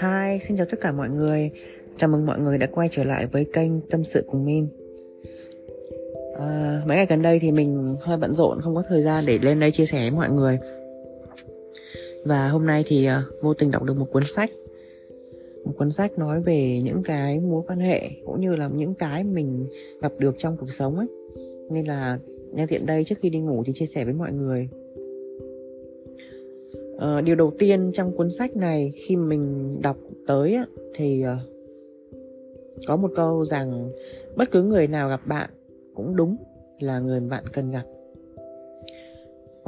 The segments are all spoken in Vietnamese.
Hi, xin chào tất cả mọi người. Chào mừng mọi người đã quay trở lại với kênh Tâm sự cùng Min. À, Mấy ngày gần đây thì mình hơi bận rộn Không có thời gian để lên đây chia sẻ với mọi người. Và hôm nay thì uh, vô tình đọc được một cuốn sách. Một cuốn sách nói về những cái mối quan hệ Cũng như là những cái mình gặp được trong cuộc sống ấy. Nên là nhân tiện đây trước khi đi ngủ thì chia sẻ với mọi người uh, điều đầu tiên trong cuốn sách này khi mình đọc tới thì uh, có một câu rằng bất cứ người nào gặp bạn cũng đúng là người bạn cần gặp.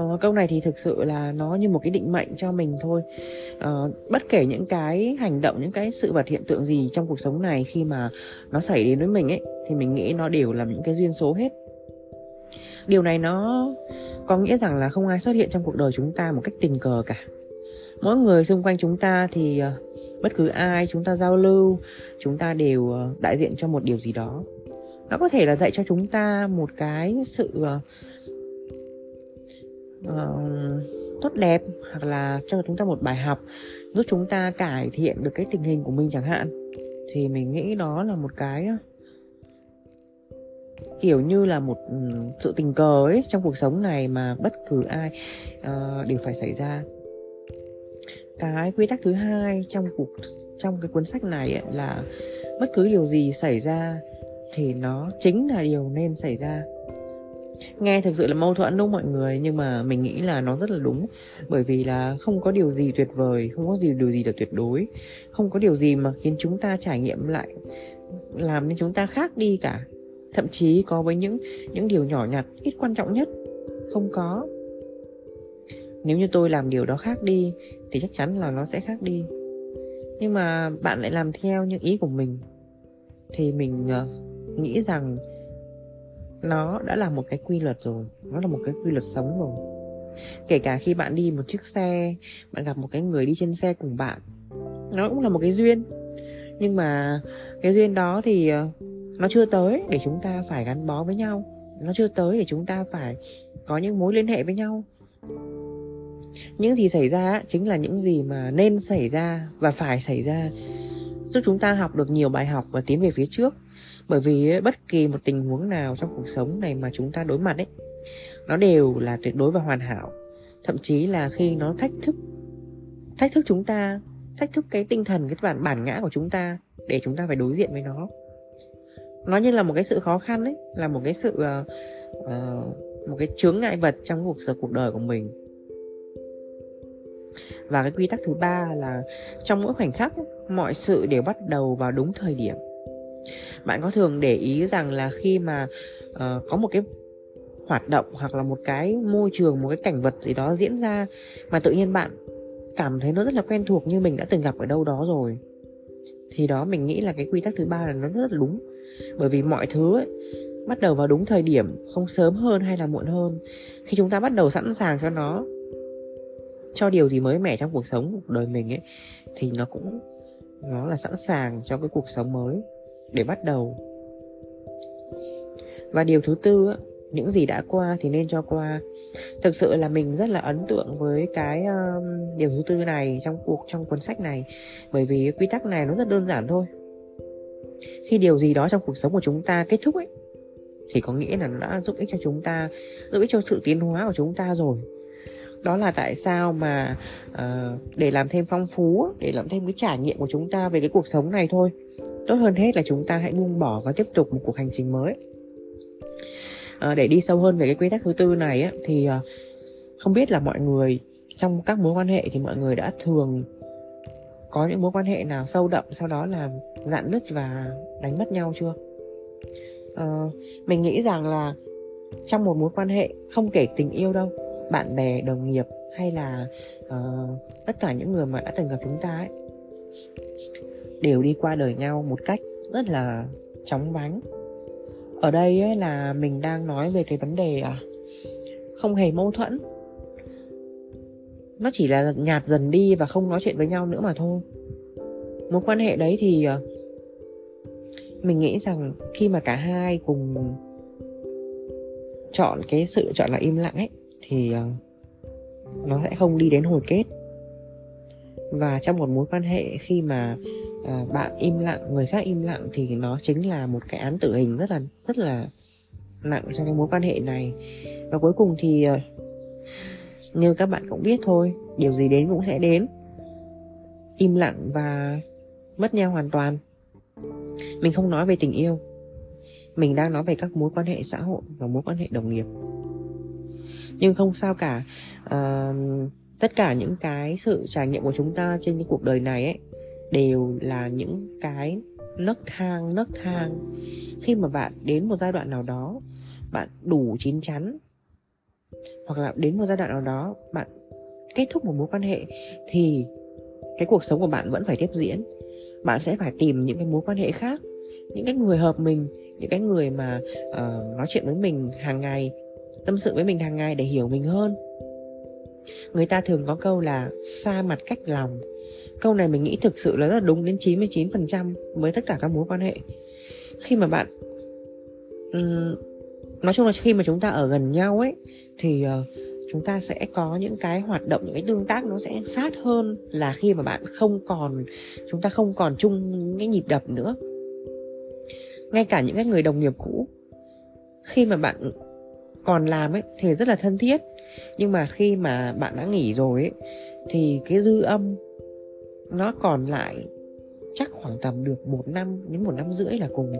Uh, câu này thì thực sự là nó như một cái định mệnh cho mình thôi. Uh, bất kể những cái hành động những cái sự vật hiện tượng gì trong cuộc sống này khi mà nó xảy đến với mình ấy thì mình nghĩ nó đều là những cái duyên số hết. Điều này nó có nghĩa rằng là không ai xuất hiện trong cuộc đời chúng ta một cách tình cờ cả. Mỗi người xung quanh chúng ta thì ờ, bất cứ ai chúng ta giao lưu chúng ta đều ờ, đại diện cho một điều gì đó. Nó có thể là dạy cho chúng ta một cái sự uh, tốt đẹp hoặc là cho chúng ta một bài học giúp chúng ta cải thiện được cái tình hình của mình chẳng hạn. Thì mình nghĩ đó là một cái kiểu như là một ừ, sự tình cờ ấy trong cuộc sống này mà bất cứ ai uh, đều phải xảy ra. Cái quy tắc thứ hai trong cuộc trong cái cuốn sách này ấy, là bất cứ điều gì xảy ra thì nó chính là điều nên xảy ra. Nghe thực sự là mâu thuẫn đúng mọi người? Nhưng mà mình nghĩ là nó rất là đúng. Bởi vì là không có điều gì tuyệt vời không có gì điều gì là tuyệt đối. Không có điều gì mà khiến chúng ta trải nghiệm lại làm nên chúng ta khác đi cả thậm chí có với những những điều nhỏ nhặt ít quan trọng nhất. Không có. Nếu như tôi làm điều đó khác đi thì chắc chắn là nó sẽ khác đi. Nhưng mà bạn lại làm theo những ý của mình thì mình uh, nghĩ rằng nó đã là một cái quy luật rồi nó là một cái quy luật sống rồi. Kể cả khi bạn đi một chiếc xe bạn gặp một cái người đi trên xe cùng bạn nó cũng là một cái duyên. Nhưng mà cái duyên đó thì uh, nó chưa tới để chúng ta phải gắn bó với nhau. Nó chưa tới để chúng ta phải có những mối liên hệ với nhau. Những gì xảy ra chính là những gì mà nên xảy ra và phải xảy ra. Giúp chúng ta học được nhiều bài học và tiến về phía trước. Bởi vì bất kỳ một tình huống nào trong cuộc sống này mà chúng ta đối mặt ấy, nó đều là tuyệt đối và hoàn hảo. Thậm chí là khi nó thách thức thách thức chúng ta, thách thức cái tinh thần, cái bản bản ngã của chúng ta để chúng ta phải đối diện với nó nó như là một cái sự khó khăn ấy là một cái sự uh, uh, một cái chướng ngại vật trong cuộc sống cuộc đời của mình. Và cái quy tắc thứ ba là trong mỗi khoảnh khắc mọi sự đều bắt đầu vào đúng thời điểm. Bạn có thường để ý rằng là khi mà uh, có một cái hoạt động hoặc là một cái môi trường một cái cảnh vật gì đó diễn ra mà tự nhiên bạn cảm thấy nó rất là quen thuộc như mình đã từng gặp ở đâu đó rồi thì đó mình nghĩ là cái quy tắc thứ ba là nó rất là đúng bởi vì mọi thứ ấy, bắt đầu vào đúng thời điểm không sớm hơn hay là muộn hơn khi chúng ta bắt đầu sẵn sàng cho nó cho điều gì mới mẻ trong cuộc sống cuộc đời mình ấy thì nó cũng nó là sẵn sàng cho cái cuộc sống mới để bắt đầu. Và điều thứ tư ấy, những gì đã qua thì nên cho qua. Thực sự là mình rất là ấn tượng với cái uh, điều thứ tư này trong cuộc trong cuốn sách này bởi vì quy tắc này nó rất đơn giản thôi khi điều gì đó trong cuộc sống của chúng ta kết thúc ấy thì có nghĩa là nó đã giúp ích cho chúng ta giúp ích cho sự tiến hóa của chúng ta rồi. Đó là tại sao mà uh, để làm thêm phong phú để làm thêm cái trải nghiệm của chúng ta về cái cuộc sống này thôi tốt hơn hết là chúng ta hãy buông bỏ và tiếp tục một cuộc hành trình mới. Uh, để đi sâu hơn về cái quy tắc thứ tư này á, thì uh, không biết là mọi người trong các mối quan hệ thì mọi người đã thường có những mối quan hệ nào sâu đậm sau đó là dạn nứt và đánh mất nhau chưa? Uh, mình nghĩ rằng là trong một mối quan hệ không kể tình yêu đâu bạn bè đồng nghiệp hay là uh, tất cả những người mà đã từng gặp chúng ta ấy đều đi qua đời nhau một cách rất là chóng vánh. Ở đây ấy là mình đang nói về cái vấn đề à, không hề mâu thuẫn nó chỉ là nhạt dần đi và không nói chuyện với nhau nữa mà thôi. Mối quan hệ đấy thì ờ, mình nghĩ rằng khi mà cả hai cùng chọn cái sự chọn là im lặng ấy thì ờ, nó sẽ không đi đến hồi kết. Và trong một mối quan hệ khi mà à, bạn im lặng người khác im lặng thì nó chính là một cái án tử hình rất là rất là nặng trong cái mối quan hệ này. Và cuối cùng thì như các bạn cũng biết thôi điều gì đến cũng sẽ đến. Im lặng và mất nhau hoàn toàn. Mình không nói về tình yêu. Mình đang nói về các mối quan hệ xã hội và mối quan hệ đồng nghiệp. Nhưng không sao cả à, tất cả những cái sự trải nghiệm của chúng ta trên cái cuộc đời này ấy đều là những cái nấc thang nấc thang. Khi mà bạn đến một giai đoạn nào đó bạn đủ chín chắn hoặc là đến một giai đoạn nào đó bạn kết thúc một mối quan hệ thì cái cuộc sống của bạn vẫn phải tiếp diễn. Bạn sẽ phải tìm những cái mối quan hệ khác những cái người hợp mình những cái người mà uh, nói chuyện với mình hàng ngày tâm sự với mình hàng ngày để hiểu mình hơn. Người ta thường có câu là xa mặt cách lòng câu này mình nghĩ thực sự là rất là đúng đến 99% với tất cả các mối quan hệ. Khi mà bạn um, nói chung là khi mà chúng ta ở gần nhau ấy thì uh, chúng ta sẽ có những cái hoạt động những cái tương tác nó sẽ sát hơn là khi mà bạn không còn chúng ta không còn chung cái nhịp đập nữa. Ngay cả những cái người đồng nghiệp cũ khi mà bạn còn làm ấy thì rất là thân thiết. Nhưng mà khi mà bạn đã nghỉ rồi ấy thì cái dư âm nó còn lại chắc khoảng tầm được một năm đến một năm rưỡi là cùng.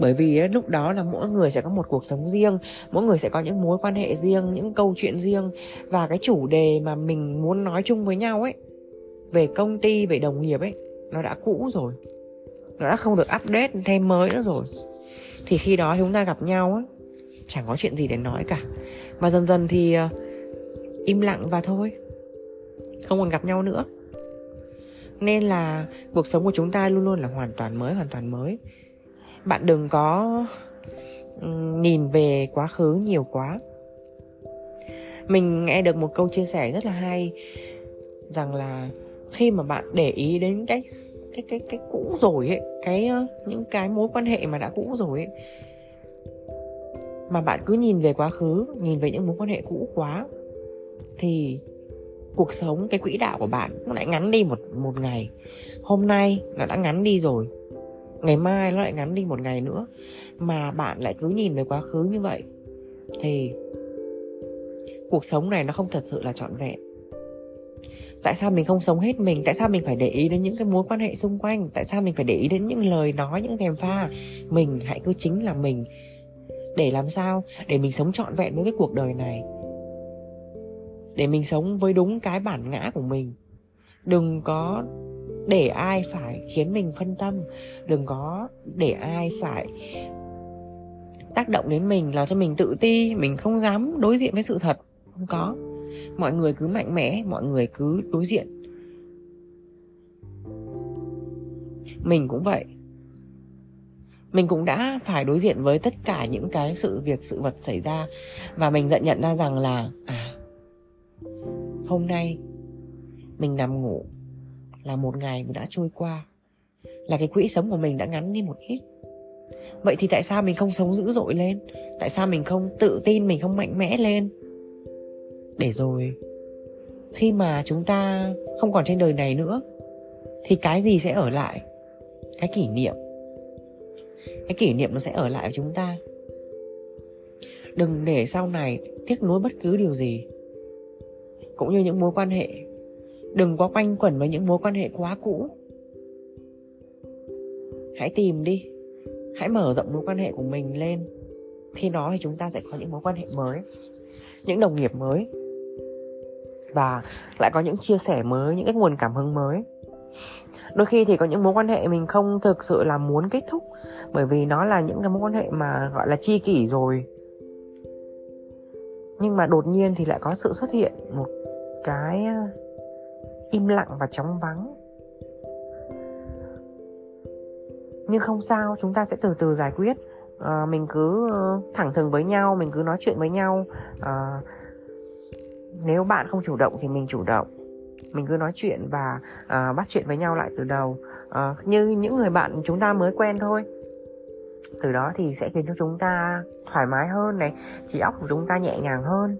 Bởi vì ấy, lúc đó là mỗi người sẽ có một cuộc sống riêng mỗi người sẽ có những mối quan hệ riêng những câu chuyện riêng. Và cái chủ đề mà mình muốn nói chung với nhau ấy về công ty về đồng nghiệp ấy nó đã cũ rồi. Nó đã không được update thêm mới nữa rồi. Thì khi đó chúng ta gặp nhau ấy chẳng có chuyện gì để nói cả. Và dần dần thì uh, im lặng và thôi. Không còn gặp nhau nữa nên là cuộc sống của chúng ta luôn luôn là hoàn toàn mới, hoàn toàn mới. Bạn đừng có ừ, nhìn về quá khứ nhiều quá. Mình nghe được một câu chia sẻ rất là hay, rằng là khi mà bạn để ý đến cái cái cái cái cũ rồi ấy, cái những cái mối quan hệ mà đã cũ rồi ấy, mà bạn cứ nhìn về quá khứ, nhìn về những mối quan hệ cũ quá, thì cuộc sống, cái quỹ đạo của bạn nó lại ngắn đi một một ngày. Hôm nay nó đã ngắn đi rồi, ngày mai nó lại ngắn đi một ngày nữa. Mà bạn lại cứ nhìn về quá khứ như vậy, thì cuộc sống này nó không thật sự là trọn vẹn. Tại sao mình không sống hết mình? Tại sao mình phải để ý đến những cái mối quan hệ xung quanh? Tại sao mình phải để ý đến những lời nói, những thèm pha? Mình hãy cứ chính là mình. Để làm sao? Để mình sống trọn vẹn với cái cuộc đời này để mình sống với đúng cái bản ngã của mình. Đừng có để ai phải khiến mình phân tâm. Đừng có để ai phải tác động đến mình làm cho mình tự ti, mình không dám đối diện với sự thật. Không có. Mọi người cứ mạnh mẽ, mọi người cứ đối diện. Mình cũng vậy. Mình cũng đã phải đối diện với tất cả những cái sự việc, sự vật xảy ra. Và mình nhận nhận ra rằng là à hôm nay. Mình nằm ngủ là một ngày đã trôi qua, là cái quỹ sống của mình đã ngắn đi một ít. Vậy thì tại sao mình không sống dữ dội lên? Tại sao mình không tự tin, mình không mạnh mẽ lên? Để rồi, khi mà chúng ta không còn trên đời này nữa, thì cái gì sẽ ở lại? Cái kỷ niệm. Cái kỷ niệm nó sẽ ở lại với chúng ta. Đừng để sau này tiếc nuối bất cứ điều gì cũng như những mối quan hệ. Đừng có quanh quẩn với những mối quan hệ quá cũ. Hãy tìm đi. Hãy mở rộng mối quan hệ của mình lên. Khi đó thì chúng ta sẽ có những mối quan hệ mới, những đồng nghiệp mới, và lại có những chia sẻ mới, những cái nguồn cảm hứng mới. Đôi khi thì có những mối quan hệ mình không thực sự là muốn kết thúc, bởi vì nó là những cái mối quan hệ mà gọi là chi kỷ rồi. Nhưng mà đột nhiên thì lại có sự xuất hiện một cái ờ, im lặng và chóng vắng. Nhưng không sao chúng ta sẽ từ từ giải quyết. À, mình cứ ờ, thẳng thừng với nhau mình cứ nói chuyện với nhau. À, nếu bạn không chủ động thì mình chủ động. Mình cứ nói chuyện và à, bắt chuyện với nhau lại từ đầu. À, như những người bạn chúng ta mới quen thôi. Từ đó thì sẽ khiến cho chúng ta thoải mái hơn này trí óc của chúng ta nhẹ nhàng hơn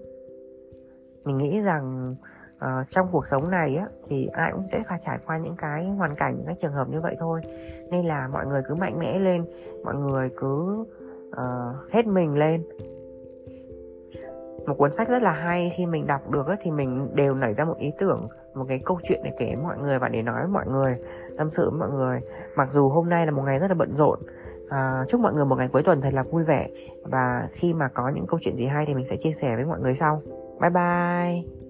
mình nghĩ rằng uh, trong cuộc sống này á thì ai cũng sẽ phải trải qua những cái hoàn cảnh những cái trường hợp như vậy thôi. Nên là mọi người cứ mạnh mẽ lên mọi người cứ uh, hết mình lên. Một cuốn sách rất là hay khi mình đọc được thì mình đều nảy ra một ý tưởng một cái câu chuyện để kể với mọi người và để nói với mọi người tâm sự với mọi người. Mặc dù hôm nay là một ngày rất là bận rộn à, chúc mọi người một ngày cuối tuần thật là vui vẻ. Và khi mà có những câu chuyện gì hay thì mình sẽ chia sẻ với mọi người sau bye bye.